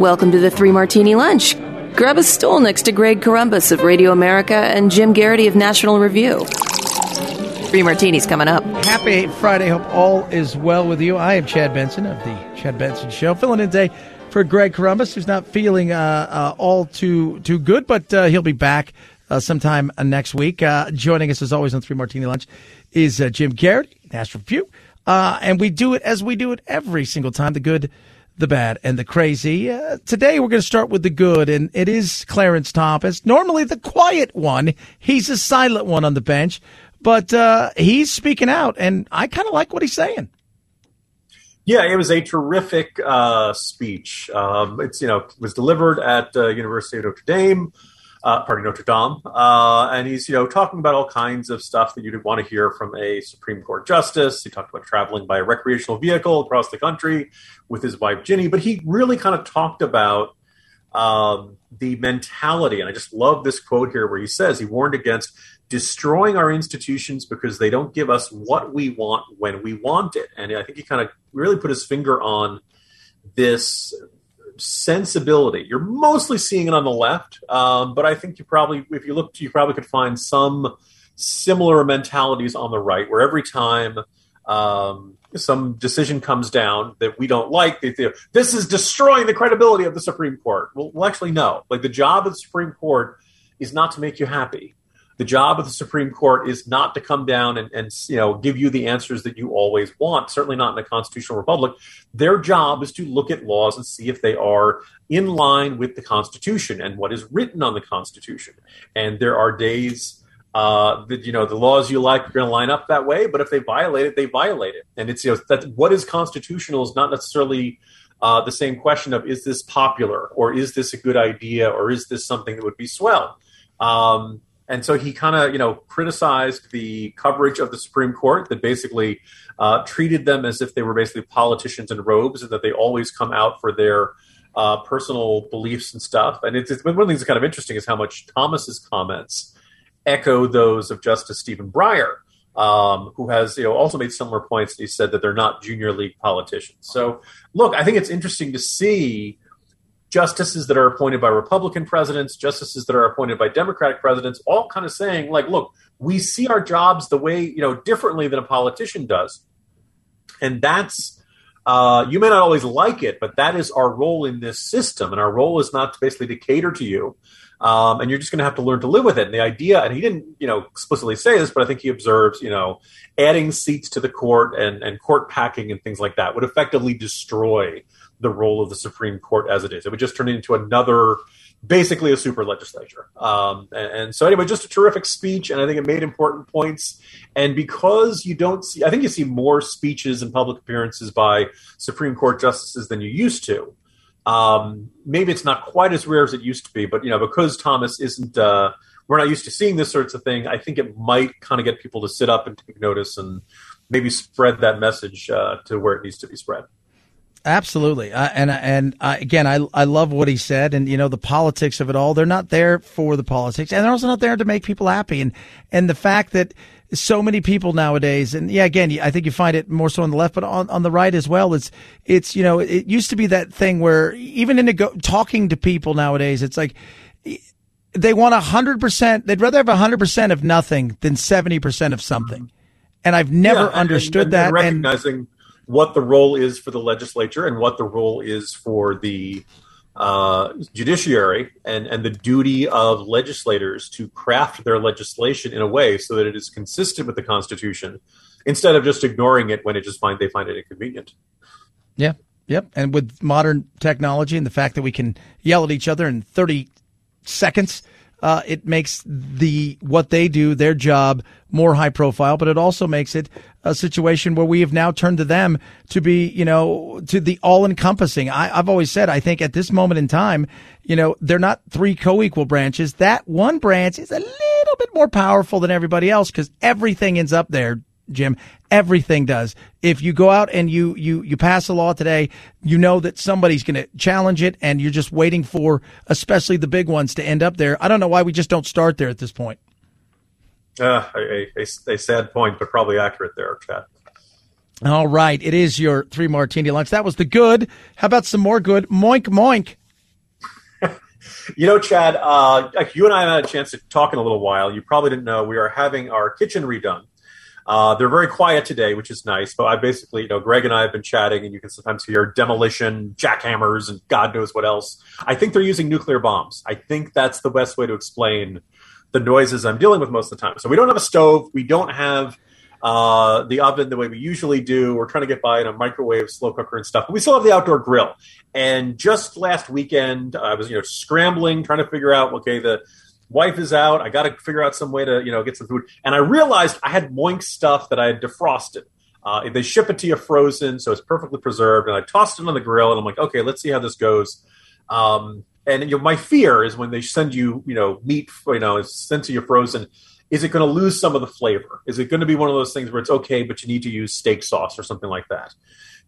Welcome to the Three Martini Lunch. Grab a stool next to Greg Corombos of Radio America and Jim Geraghty of National Review. Three martinis coming up. Happy Friday. Hope all is well with you. I am Chad Benson of the Chad Benson Show, filling in today for Greg Corombos, who's not feeling uh, uh, all too too good, but uh, he'll be back uh, sometime uh, next week. Uh, joining us, as always, on Three Martini Lunch is Jim Geraghty, National Review. and we do it as we do it every single time the good, the bad, and the crazy. today, we're going to start with the good, and it is Clarence Thomas, normally the quiet one. He's a silent one on the bench. But uh, he's speaking out, and I kind of like what he's saying. Yeah, it was a terrific uh, speech. Um, it's you know was delivered at uh, University of Notre Dame, uh, pardon Notre Dame, uh, and he's you know talking about all kinds of stuff that you'd want to hear from a Supreme Court justice. He talked about traveling by a recreational vehicle across the country with his wife Ginni, but he really kind of talked about um, the mentality, and I just love this quote here where he says he warned against destroying our institutions because they don't give us what we want when we want it. And I think he kind of really put his finger on this sensibility. You're mostly seeing it on the left, um, but I think you probably, if you looked, you probably could find some similar mentalities on the right, where every time um, some decision comes down that we don't like, they say, this is destroying the credibility of the Supreme Court. Well, well, actually, no. Like the job of the Supreme Court is not to make you happy the job of the Supreme Court is not to come down and, and, you know give you the answers that you always want. Certainly not in a constitutional republic. Their job is to look at laws and see if they are in line with the Constitution and what is written on the Constitution. And there are days uh, that you know the laws you like are going to line up that way, but if they violate it, they violate it. And it's you know that what is constitutional is not necessarily uh, the same question of is this popular or is this a good idea or is this something that would be swell. Um, and so he kind of, you know, criticized the coverage of the Supreme Court that basically uh, treated them as if they were basically politicians in robes and that they always come out for their uh, personal beliefs and stuff. And it's, it's one of the things that's kind of interesting is how much Thomas's comments echo those of Justice Stephen Breyer, um, who has you know also made similar points. He said that they're not junior league politicians. So look, I think it's interesting to see justices that are appointed by Republican presidents, justices that are appointed by Democratic presidents, all kind of saying, like, look, we see our jobs the way, you know, differently than a politician does. And that's, uh, you may not always like it, but that is our role in this system. And our role is not to basically to cater to you. Um, and you're just going to have to learn to live with it. And the idea, and he didn't, you know, explicitly say this, but I think he observes, you know, adding seats to the court and, and court packing and things like that would effectively destroy the role of the Supreme Court as it is. It would just turn into another, basically a super legislature. Um, and, and, so, anyway, just a terrific speech, and I think it made important points. And because you don't see, I think you see more speeches and public appearances by Supreme Court justices than you used to. Um, maybe it's not quite as rare as it used to be, but you know, because Thomas isn't, uh, we're not used to seeing this sorts of thing. I think it might kind of get people to sit up and take notice and maybe spread that message uh, to where it needs to be spread. Absolutely, uh, and and uh, again, I I love what he said, and you know the politics of it all. They're not there for the politics, and they're also not there to make people happy. And and the fact that so many people nowadays, and yeah, again, I think you find it more so on the left, but on, on the right as well. It's it's you know it used to be that thing where even in go- talking to people nowadays, it's like they want a hundred percent. They'd rather have a hundred percent of nothing than seventy percent of something. And I've never yeah, understood and, and, that. And recognizing. And, what the role is for the legislature and what the role is for the uh, judiciary and, and the duty of legislators to craft their legislation in a way so that it is consistent with the Constitution instead of just ignoring it when it just find they find it inconvenient. Yeah. Yep. And with modern technology and the fact that we can yell at each other in 30 seconds, uh, it makes the what they do, their job, more high profile, but it also makes it a situation where we have now turned to them to be, you know, to the all encompassing. I've always said, I think at this moment in time, you know, they're not three co-equal branches. That one branch is a little bit more powerful than everybody else because everything ends up there. Jim, everything does. If you go out and you you you pass a law today, you know that somebody's going to challenge it, and you're just waiting for, especially the big ones, to end up there. I don't know why we just don't start there at this point. Uh, a, a, a sad point, but probably accurate there, Chad. All right. It is your three martini lunch. That was the good. How about some more good? Moink, moink. You know, Chad, uh, you and I had a chance to talk in a little while. You probably didn't know we are having our kitchen redone. Uh, they're very quiet today, which is nice. But I basically, you know, Greg and I have been chatting, and you can sometimes hear demolition, jackhammers, and God knows what else. I think they're using nuclear bombs. I think that's the best way to explain the noises I'm dealing with most of the time. So we don't have a stove. We don't have uh, the oven the way we usually do. We're trying to get by in a microwave, slow cooker, and stuff. But we still have the outdoor grill. And just last weekend, I was you know scrambling, trying to figure out okay the wife is out. I got to figure out some way to you know get some food. And I realized I had Moink stuff that I had defrosted. Uh, they ship it to you frozen, so it's perfectly preserved. And I tossed it on the grill, and I'm like, okay, let's see how this goes. Um, and you know, my fear is when they send you, you know, meat, you know, it's sent to you frozen is it going to lose some of the flavor? Is it going to be one of those things where it's okay, but you need to use steak sauce or something like that?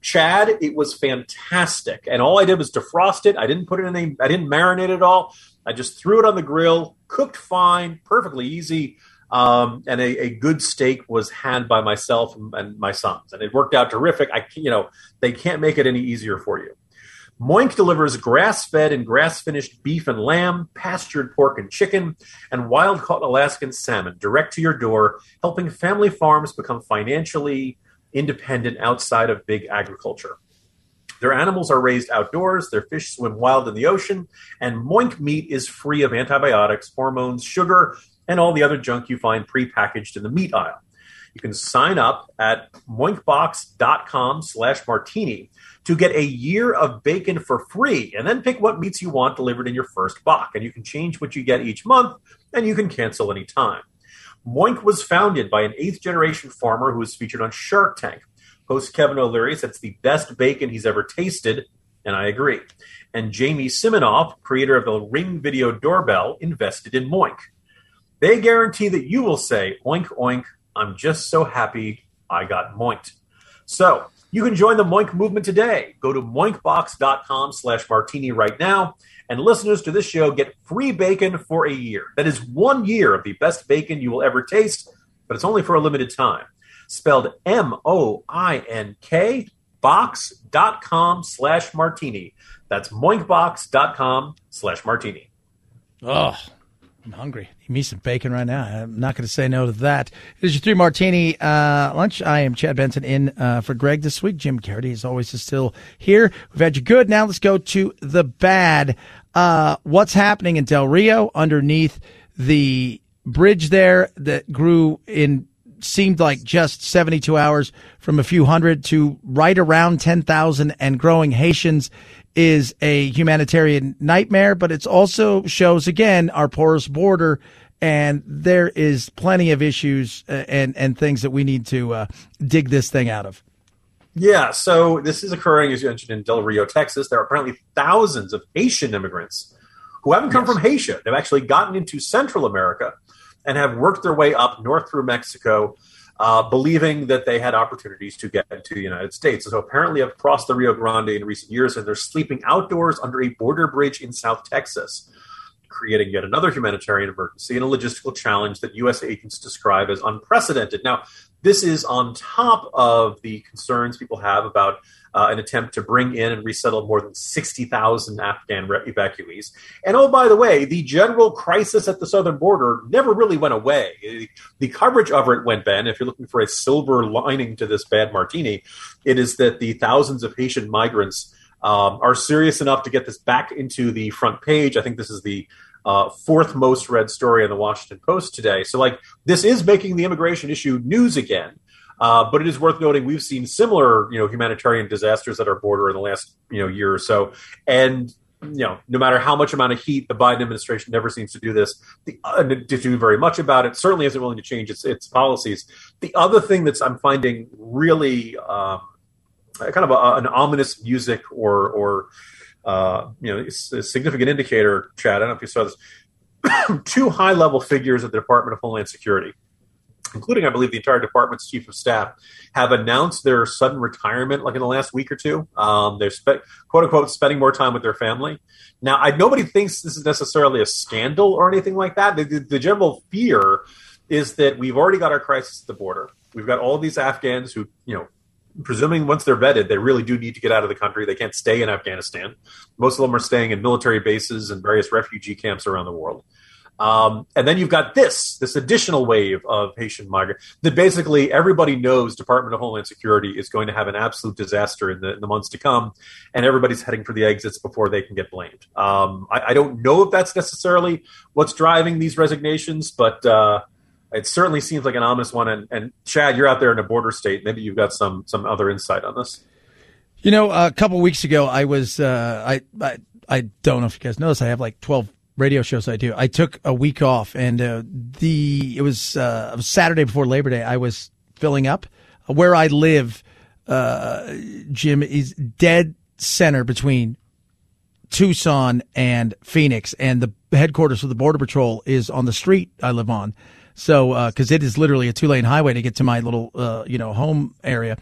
Chad, it was fantastic, and all I did was defrost it. I didn't put it in any, I didn't marinate it at all. I just threw it on the grill, cooked fine, perfectly easy, um, and a, a, good steak was had by myself and my sons, and it worked out terrific. I, you know, they can't make it any easier for you. Moink delivers grass fed and grass finished beef and lamb, pastured pork and chicken, and wild caught Alaskan salmon direct to your door, helping family farms become financially independent outside of big agriculture. Their animals are raised outdoors, their fish swim wild in the ocean, and Moink meat is free of antibiotics, hormones, sugar, and all the other junk you find prepackaged in the meat aisle. You can sign up at moinkbox.com slash martini to get a year of bacon for free and then pick what meats you want delivered in your first box. And you can change what you get each month and you can cancel anytime. Moink was founded by an eighth generation farmer who was featured on Shark Tank. Host Kevin O'Leary said it's the best bacon he's ever tasted, and I agree. And Jamie Siminoff, creator of the Ring Video Doorbell, invested in Moink. They guarantee that you will say, oink, oink, I'm just so happy I got moinked. So you can join the Moink movement today. Go to moinkbox.com slash martini right now, and listeners to this show get free bacon for a year. That is one year of the best bacon you will ever taste, but it's only for a limited time. Spelled M-O-I-N-K box.com slash martini. That's moinkbox.com slash martini. Oh, I'm hungry. Give me some bacon right now. I'm not going to say no to that. It is your three martini uh, lunch. I am Chad Benson in uh, for Greg this week. Jim Geraghty, as always, is still here. We've had you good. Now let's go to the bad. Uh, what's happening in Del Rio underneath the bridge there that grew in seemed like just 72 hours from a few hundred to right around 10,000 and growing Haitians is a humanitarian nightmare, but it also shows again our porous border and there is plenty of issues uh, and and things that we need to uh, dig this thing out of. Yeah, so this is occurring, as you mentioned, in Del Rio, Texas. There are apparently thousands of Haitian immigrants who haven't come yes. from Haiti. They've actually gotten into Central America and have worked their way up north through Mexico uh, believing that they had opportunities to get into the United States. So apparently, have crossed the Rio Grande in recent years, and they're sleeping outdoors under a border bridge in South Texas, creating yet another humanitarian emergency and a logistical challenge that U.S. agents describe as unprecedented. Now, this is on top of the concerns people have about uh, an attempt to bring in and resettle more than 60,000 Afghan re- evacuees. And oh, by the way, the general crisis at the southern border never really went away. The coverage of it went, Ben, if you're looking for a silver lining to this bad martini, it is that the thousands of Haitian migrants um, are serious enough to get this back into the front page. I think this is the uh, fourth most read story in the Washington Post today. So, like, this is making the immigration issue news again. Uh, but it is worth noting we've seen similar, you know, humanitarian disasters at our border in the last, you know, year or so, and you know, no matter how much amount of heat the Biden administration never seems to do this, the, uh, to do very much about it. Certainly isn't willing to change its its policies. The other thing that's I'm finding really um, kind of a, an ominous music or or uh, you know, a significant indicator, Chad. I don't know if you saw this. Two high level figures at the Department of Homeland Security, including, I believe, the entire department's chief of staff, have announced their sudden retirement like in the last week or two. Um, they're spe- quote unquote spending more time with their family. Now, I, nobody thinks this is necessarily a scandal or anything like that. The, the, the general fear is that we've already got our crisis at the border. We've got all these Afghans who, you know, presuming once they're vetted, they really do need to get out of the country. They can't stay in Afghanistan. Most of them are staying in military bases and various refugee camps around the world. Um, and then you've got this this additional wave of Haitian migrants that basically everybody knows Department of Homeland Security is going to have an absolute disaster in the, in the months to come, and everybody's heading for the exits before they can get blamed. Um, I, I, don't know if that's necessarily what's driving these resignations, but uh, it certainly seems like an ominous one. And, and Chad, you're out there in a border state. Maybe you've got some some other insight on this. You know, a couple weeks ago, I was uh, I, I I don't know if you guys noticed, I have like twelve radio shows I do. I took a week off, and uh, the it was, uh, Saturday before Labor Day. I was filling up where I live. Uh, Jim is dead center between Tucson and Phoenix, and the headquarters for the Border Patrol is on the street I live on. So, uh, it is literally a two lane highway to get to my little, uh, you know, home area.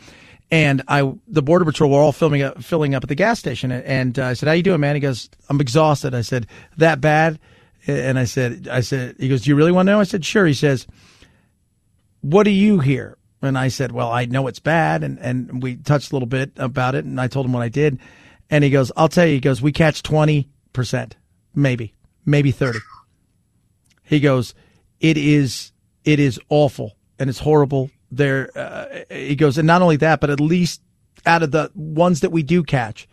And I, the border patrol were all filming up, filling up at the gas station. And I said, "How you doing, man?" He goes, "I'm exhausted." I said, "That bad?" And I said, "I said." He goes, "Do you really want to know?" I said, "Sure." He says, "What do you hear?" And I said, "Well, I know it's bad." And and we touched a little bit about it, and I told him what I did. And he goes, "I'll tell you." He goes, "We catch twenty percent, maybe, maybe thirty. He goes, "It is, it is awful." and it's horrible there uh, he goes and not only that but at least out of the ones that we do catch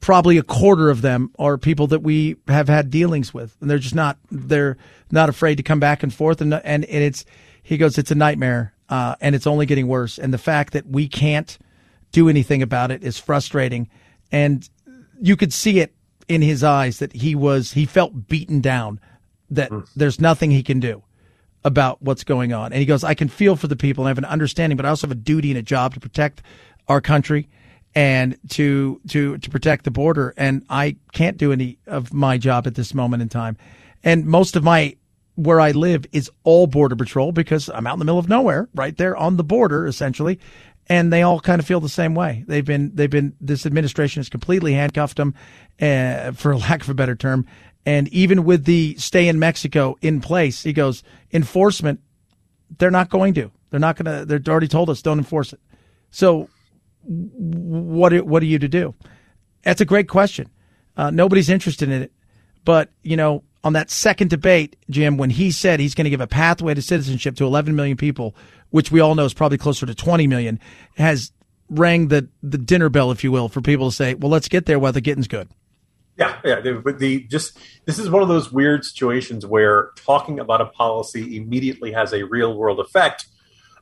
probably a quarter of them are people that we have had dealings with and they're just not they're not afraid to come back and forth and and, and it's he goes it's a nightmare uh, and it's only getting worse and the fact that we can't do anything about it is frustrating and you could see it in his eyes that he was he felt beaten down that mm. there's nothing he can do about what's going on. And he goes, I can feel for the people and I have an understanding, but I also have a duty and a job to protect our country and to to to protect the border. And I can't do any of my job at this moment in time. And most of my where I live is all border patrol because I'm out in the middle of nowhere, right there on the border, essentially. And they all kind of feel the same way. They've been, they've been, this administration has completely handcuffed them, uh, for lack of a better term, and even with the stay in Mexico in place, he goes, enforcement, they're not going to. They're not going to, they're already told us don't enforce it. So what, what are you to do? That's a great question. Uh, nobody's interested in it. But, you know, on that second debate, Jim, when he said he's going to give a pathway to citizenship to 11 million people, which we all know is probably closer to 20 million, has rang the, the dinner bell, if you will, for people to say, well, let's get there while the getting's good. Yeah, yeah. But the just this is one of those weird situations where talking about a policy immediately has a real world effect.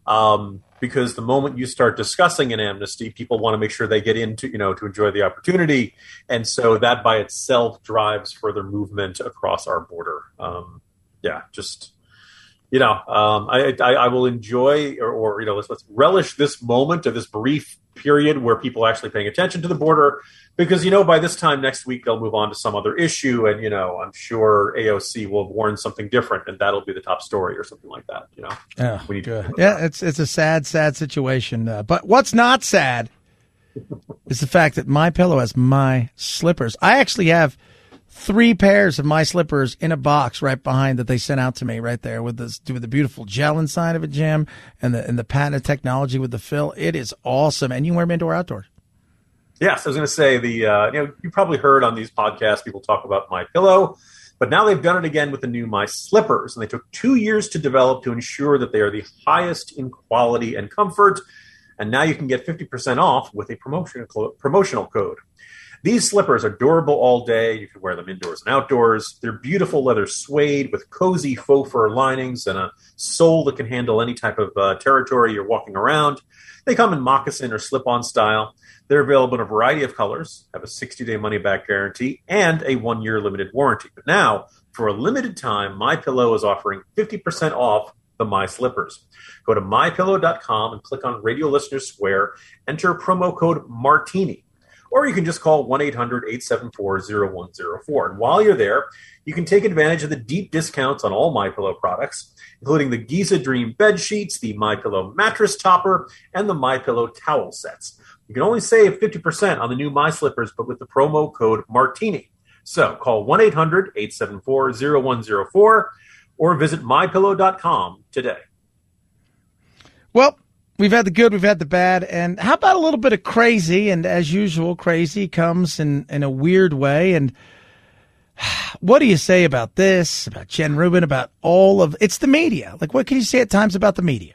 Um, because the moment you start discussing an amnesty, people want to make sure they get into, you know, to enjoy the opportunity, and so that by itself drives further movement across our border. Um, yeah, just you know, um, I, I, I, will enjoy or, or you know, let's, let's relish this moment of this brief period where people are actually paying attention to the border because you know by this time next week they'll move on to some other issue and you know i'm sure aoc will warn something different and that'll be the top story or something like that you know yeah we need good. yeah it's it's a sad sad situation uh, but what's not sad is the fact that my pillow has my slippers i actually have three pairs of my slippers in a box right behind that they sent out to me right there with this with the beautiful gel inside of it jim and the and the patented technology with the fill it is awesome and you wear them indoor outdoors Yes, I was going to say the uh, you know you probably heard on these podcasts people talk about my pillow, but now they've done it again with the new My Slippers, and they took two years to develop to ensure that they are the highest in quality and comfort. And now you can get 50% off with a promotion, promotional code. These slippers are durable all day. You can wear them indoors and outdoors. They're beautiful leather suede with cozy faux fur linings and a sole that can handle any type of uh, territory you're walking around. They come in moccasin or slip on style. They're available in a variety of colors, have a 60 day money back guarantee, and a one year limited warranty. But now, for a limited time, My Pillow is offering 50% off the My Slippers. Go to mypillow.com and click on Radio Listener Square, enter promo code Martini. Or you can just call 1 800 874 0104. And while you're there, you can take advantage of the deep discounts on all My Pillow products, including the Giza Dream bed sheets, the My Pillow mattress topper, and the My Pillow towel sets. You can only save 50% on the new My Slippers, but with the promo code Martini. So call 1 800 874 0104 or visit mypillow.com today. Well, we've had the good, we've had the bad, and how about a little bit of crazy? And as usual, crazy comes in in a weird way. And what do you say about this? About Jen Rubin? About all of it's the media? Like, what can you say at times about the media?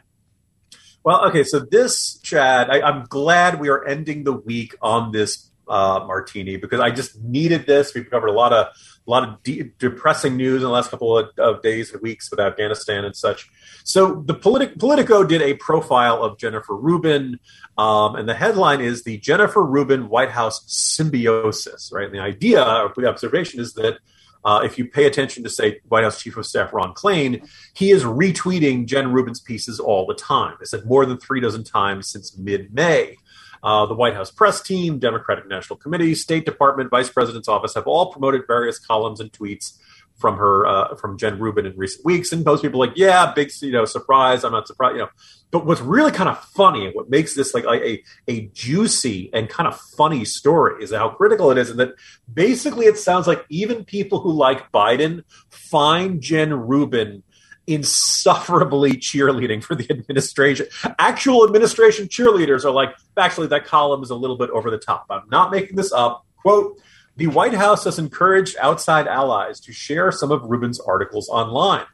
Well, okay, so this, Chad, I, I'm glad we are ending the week on this uh, martini because I just needed this. We've covered a lot of a lot of de- depressing news in the last couple of, of, days and weeks with Afghanistan and such. So the Politi- Politico did a profile of Jennifer Rubin, um, and the headline is the Jennifer Rubin White House symbiosis. Right, and the idea or the observation is that. Uh, if you pay attention to, say, White House Chief of Staff Ron Klain, he is retweeting Jen Rubin's pieces all the time. I said more than three dozen times since mid May. Uh, the White House press team, Democratic National Committee, State Department, Vice President's office have all promoted various columns and tweets from her uh, from Jen Rubin in recent weeks, and most people like, yeah, big you know surprise. I'm not surprised, you know. But what's really kind of funny and what makes this like a a juicy and kind of funny story is how critical it is, and that basically it sounds like even people who like Biden find Jen Rubin insufferably cheerleading for the administration. Actual administration cheerleaders are like, actually, that column is a little bit over the top. I'm not making this up. Quote, the White House has encouraged outside allies to share some of Rubin's articles online.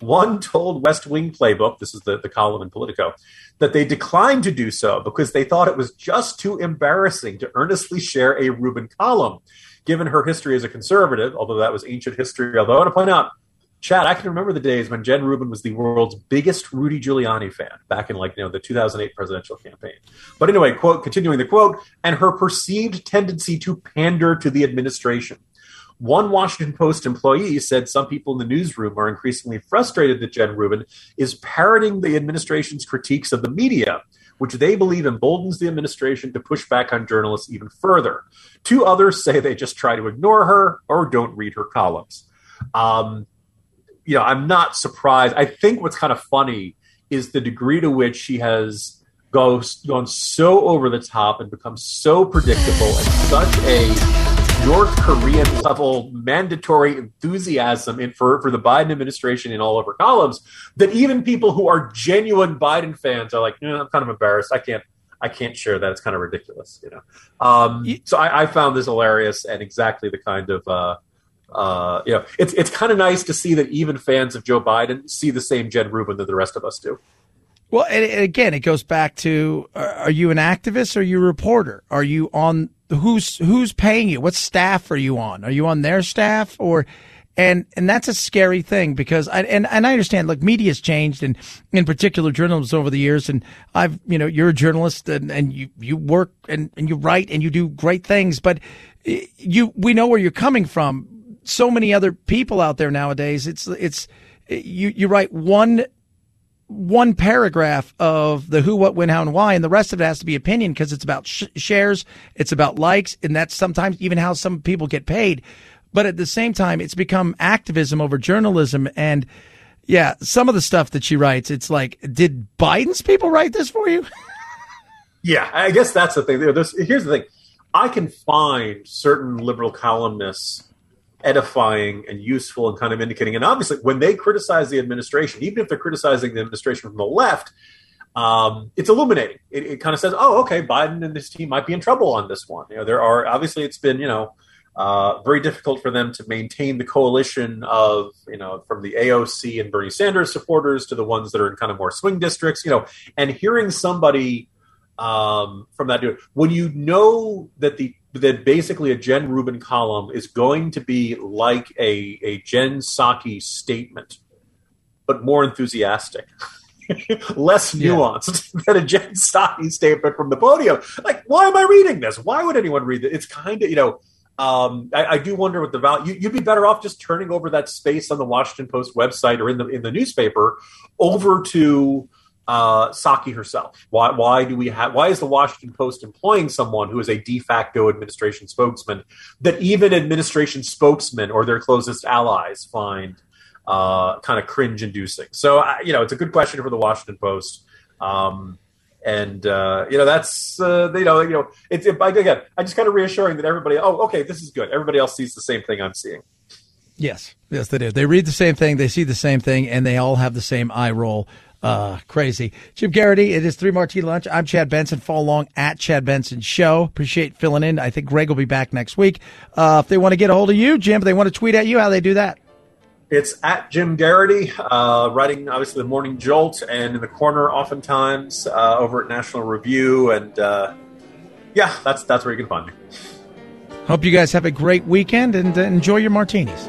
One told West Wing Playbook, this is the, the column in Politico, that they declined to do so because they thought it was just too embarrassing to earnestly share a Rubin column. Given her history as a conservative, although that was ancient history, although I want to point out Chad, I can remember the days when Jen Rubin was the world's biggest Rudy Giuliani fan back in like you know the 2008 presidential campaign. But anyway, quote continuing the quote, and her perceived tendency to pander to the administration. One Washington Post employee said some people in the newsroom are increasingly frustrated that Jen Rubin is parroting the administration's critiques of the media, which they believe emboldens the administration to push back on journalists even further. Two others say they just try to ignore her or don't read her columns. Um, you know, I'm not surprised. I think what's kind of funny is the degree to which she has go, gone so over the top and become so predictable and such a North Korean level mandatory enthusiasm in, for, for the Biden administration in all of her columns that even people who are genuine Biden fans are like, eh, I'm kind of embarrassed. I can't I can't share that. It's kind of ridiculous, you know. Um, so I, I, found this hilarious and exactly the kind of uh, uh, you know, it's it's kind of nice to see that even fans of Joe Biden see the same Jen Rubin that the rest of us do. Well, and again, it goes back to: Are you an activist? Or are you a reporter? Are you on who's who's paying you? What staff are you on? Are you on their staff or? And and that's a scary thing because I and, and I understand. Look, media's changed, and in particular journalism over the years. And I've you know you're a journalist and, and you you work and, and you write and you do great things, but you we know where you're coming from so many other people out there nowadays. It's it's you you write one one paragraph of the who, what, when, how, and why, and the rest of it has to be opinion because it's about sh- shares, it's about likes, and that's sometimes even how some people get paid. But at the same time, it's become activism over journalism. And yeah, some of the stuff that she writes, it's like, did Biden's people write this for you? yeah, I guess that's the thing. There's, here's the thing I can find certain liberal columnists edifying and useful and kind of indicating. And obviously, when they criticize the administration, even if they're criticizing the administration from the left, um, it's illuminating. It, it, kind of says, "Oh, okay, Biden and his team might be in trouble on this one." You know, there are obviously it's been you know uh, very difficult for them to maintain the coalition of you know from the AOC and Bernie Sanders supporters to the ones that are in kind of more swing districts. You know, and hearing somebody um, from that dude when you know that the that basically a Jen Rubin column is going to be like a, a Jen Psaki statement, but more enthusiastic. less nuanced yeah. than a Jen Psaki statement from the podium. Like, why am I reading this? Why would anyone read it? It's kind of, you know, um, I, I, do wonder what the value. You, would be better off just turning over that space on the Washington Post website or in the in the newspaper over to uh, Psaki herself. Why, why do we have? Why is the Washington Post employing someone who is a de facto administration spokesman that even administration spokesmen or their closest allies find uh, kind of cringe-inducing? So, uh, you know, it's a good question for the Washington Post. Um, and uh, you know that's uh, you know you know it's it, again I just kind of reassuring that everybody oh okay this is good everybody else sees the same thing I'm seeing. Yes, yes, they do. They read the same thing, they see the same thing, and they all have the same eye roll Uh, crazy. Jim Geraghty, it is Three Martini Lunch. I'm Chad Benson. Follow along at Chad Benson Show. Appreciate filling in. I think Greg will be back next week. Uh, if they want to get a hold of you, Jim, if they want to tweet at you, how they do that? It's at Jim Geraghty, uh, writing obviously the Morning Jolt and in the corner oftentimes uh, over at National Review. And uh, yeah, that's, that's where you can find me. Hope you guys have a great weekend and uh, enjoy your martinis.